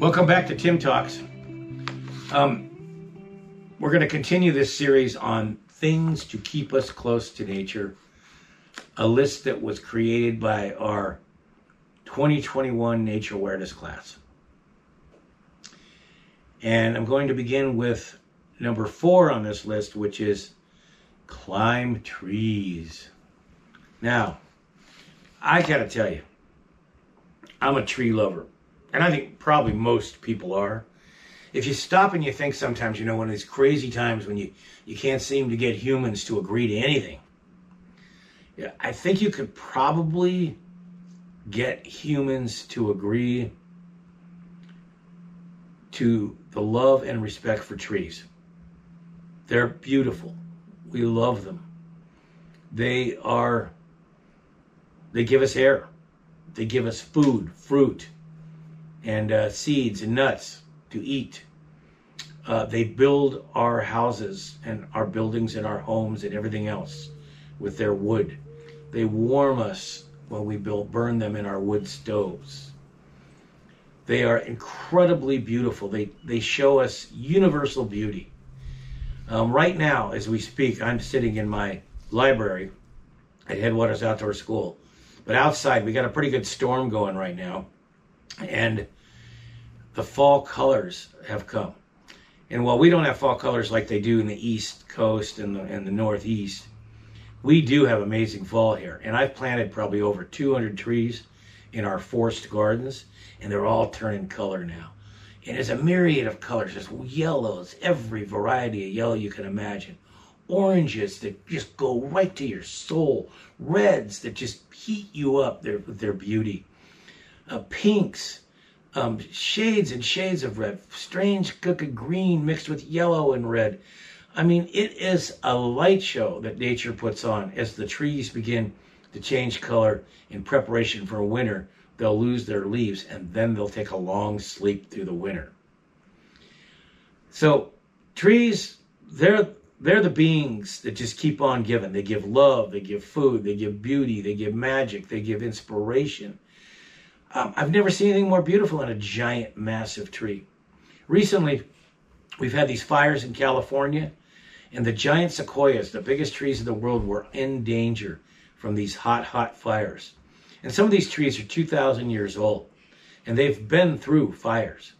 Welcome back to Tim Talks. Um, we're going to continue this series on things to keep us close to nature, a list that was created by our 2021 Nature Awareness class. And I'm going to begin with number four on this list, which is climb trees. Now, I got to tell you, I'm a tree lover. And I think probably most people are. If you stop and you think sometimes, you know, one of these crazy times when you, you can't seem to get humans to agree to anything, yeah, I think you could probably get humans to agree to the love and respect for trees. They're beautiful. We love them. They are, they give us air. They give us food, fruit, and uh, seeds and nuts to eat. Uh, they build our houses and our buildings and our homes and everything else with their wood. They warm us when we build, burn them in our wood stoves. They are incredibly beautiful. They, they show us universal beauty. Um, right now, as we speak, I'm sitting in my library at Headwaters Outdoor School. But outside, we got a pretty good storm going right now. And the fall colors have come. And while we don't have fall colors like they do in the East Coast and the, and the Northeast, we do have amazing fall here. And I've planted probably over 200 trees in our forest gardens, and they're all turning color now. And there's a myriad of colors. There's yellows, every variety of yellow you can imagine. Oranges that just go right to your soul. Reds that just heat you up with their beauty. Uh, pinks, um, shades and shades of red. Strange cookie green mixed with yellow and red. I mean, it is a light show that nature puts on as the trees begin to change color in preparation for winter they'll lose their leaves and then they'll take a long sleep through the winter. So trees, they're they're the beings that just keep on giving. They give love, they give food, they give beauty, they give magic, they give inspiration. Um, I've never seen anything more beautiful than a giant, massive tree. Recently, we've had these fires in California, and the giant sequoias, the biggest trees in the world, were in danger from these hot, hot fires. And some of these trees are 2,000 years old and they've been through fires.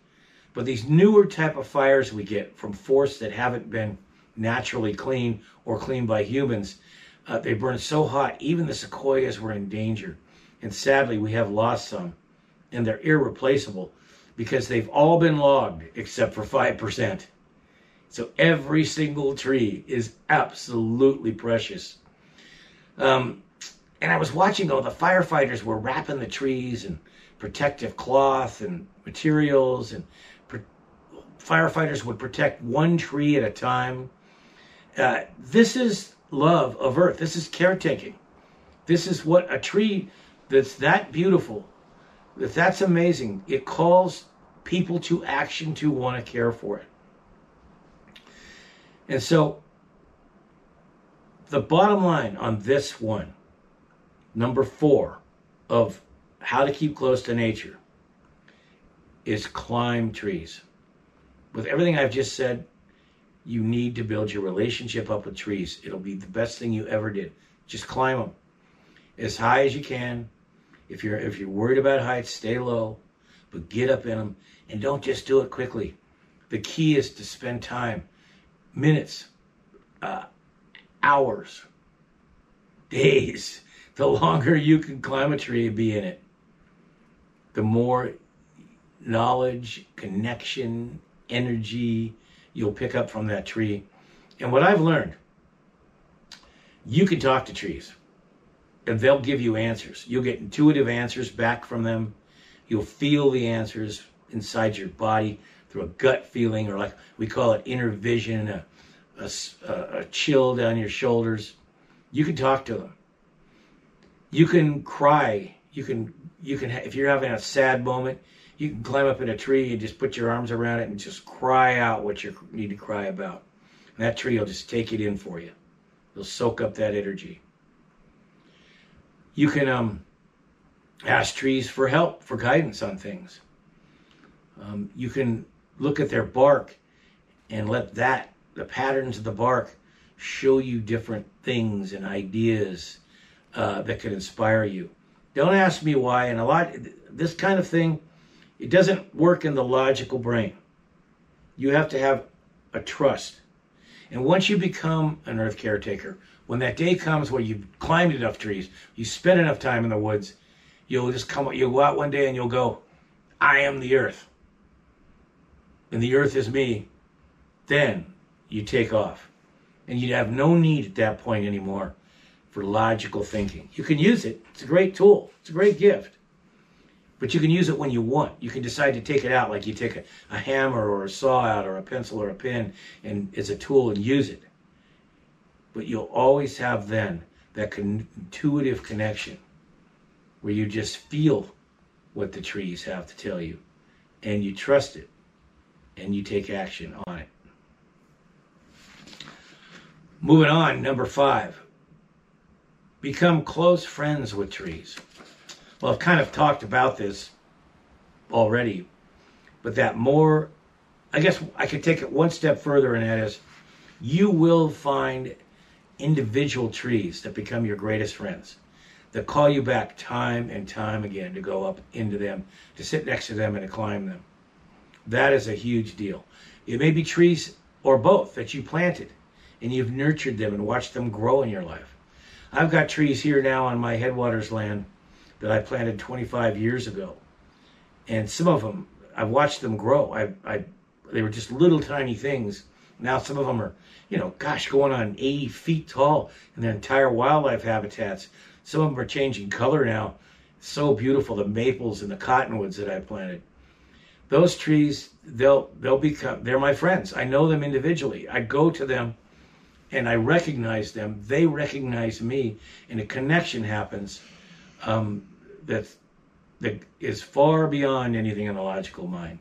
But these newer type of fires we get from forests that haven't been naturally cleaned or cleaned by humans, uh, they burn so hot, even the sequoias were in danger. And sadly, we have lost some, and they're irreplaceable because they've all been logged except for 5%. So every single tree is absolutely precious. Um, and I was watching all the firefighters were wrapping the trees in protective cloth and materials and firefighters would protect one tree at a time. Uh, this is love of earth. This is caretaking. This is what a tree that's that beautiful, that's amazing. It calls people to action to want to care for it. And so the bottom line on this one number four of how to keep close to nature is climb trees. With everything I've just said, you need to build your relationship up with trees. It'll be the best thing you ever did. Just climb them as high as you can. If you're if you're worried about heights, stay low, but get up in them and don't just do it quickly. The key is to spend time, minutes, uh, hours, days the longer you can climb a tree and be in it, the more knowledge, connection, energy you'll pick up from that tree. And what I've learned, you can talk to trees and they'll give you answers. You'll get intuitive answers back from them. You'll feel the answers inside your body through a gut feeling, or like we call it inner vision, a, a, a chill down your shoulders. You can talk to them you can cry. You can you can if you're having a sad moment, you can climb up in a tree and just put your arms around it and just cry out what you need to cry about. And that tree will just take it in for you. It'll soak up that energy. You can um, ask trees for help, for guidance on things. Um, you can look at their bark and let that, the patterns of the bark, show you different things and ideas uh, that could inspire you. Don't ask me why. And a lot, this kind of thing, it doesn't work in the logical brain. You have to have a trust. And once you become an earth caretaker, when that day comes where you've climbed enough trees, you spend enough time in the woods, you'll just come, you'll go out one day and you'll go, I am the earth. And the earth is me. Then you take off. And you have no need at that point anymore for logical thinking. You can use it. It's a great tool. It's a great gift. But you can use it when you want. You can decide to take it out like you take a, a hammer or a saw out or a pencil or a pen and as a tool and use it. But you'll always have then that con- intuitive connection where you just feel what the trees have to tell you and you trust it and you take action on it. Moving on, number five, become close friends with trees. Well, I've kind of talked about this already, but that more, I guess I could take it one step further, and that is you will find individual trees that become your greatest friends that call you back time and time again to go up into them, to sit next to them, and to climb them. That is a huge deal. It may be trees or both that you planted and you've nurtured them and watched them grow in your life. I've got trees here now on my headwaters land that I planted 25 years ago. And some of them, I've watched them grow. I, I, they were just little tiny things. Now some of them are, you know, gosh, going on 80 feet tall in their entire wildlife habitats. Some of them are changing color now. So beautiful, the maples and the cottonwoods that I planted. Those trees, they'll they'll become they're my friends. I know them individually. I go to them and I recognize them. They recognize me, and a connection happens um, that that is far beyond anything in the logical mind.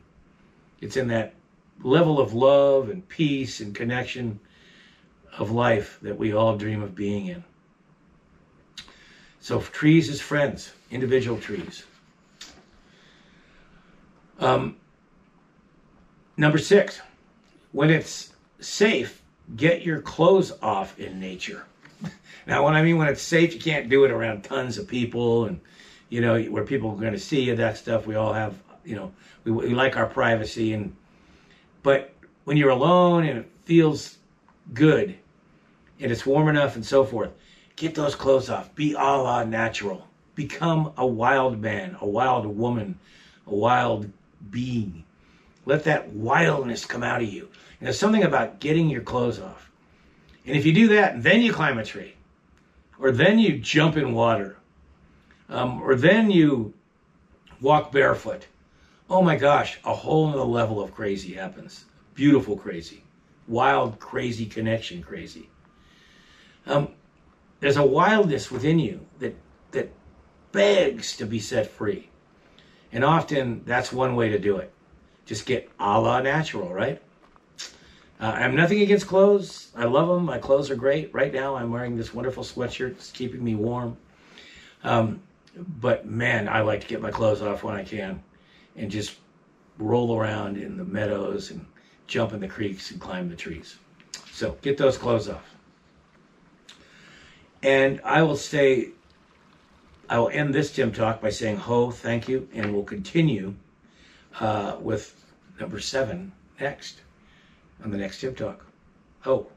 It's in that level of love and peace and connection of life that we all dream of being in. So trees as friends, individual trees. Um, number six, when it's safe, get your clothes off in nature. now, what I mean when it's safe, you can't do it around tons of people and, you know, where people are going to see you, that stuff. We all have, you know, we, we like our privacy. and But when you're alone and it feels good and it's warm enough and so forth, get those clothes off. Be a la natural. Become a wild man, a wild woman, a wild being. Let that wildness come out of you. And there's something about getting your clothes off. And if you do that, then you climb a tree, or then you jump in water, um, or then you walk barefoot. Oh my gosh, a whole nother level of crazy happens. Beautiful crazy. Wild, crazy connection crazy. Um, there's a wildness within you that, that begs to be set free. And often that's one way to do it. Just get a la natural, right? Uh, I'm nothing against clothes. I love them. My clothes are great. Right now, I'm wearing this wonderful sweatshirt. It's keeping me warm. Um, but man, I like to get my clothes off when I can and just roll around in the meadows and jump in the creeks and climb the trees. So get those clothes off. And I will say, I will end this Tim Talk by saying, Ho, thank you, and we'll continue uh, with number seven next on the next Tim Talk. Ho.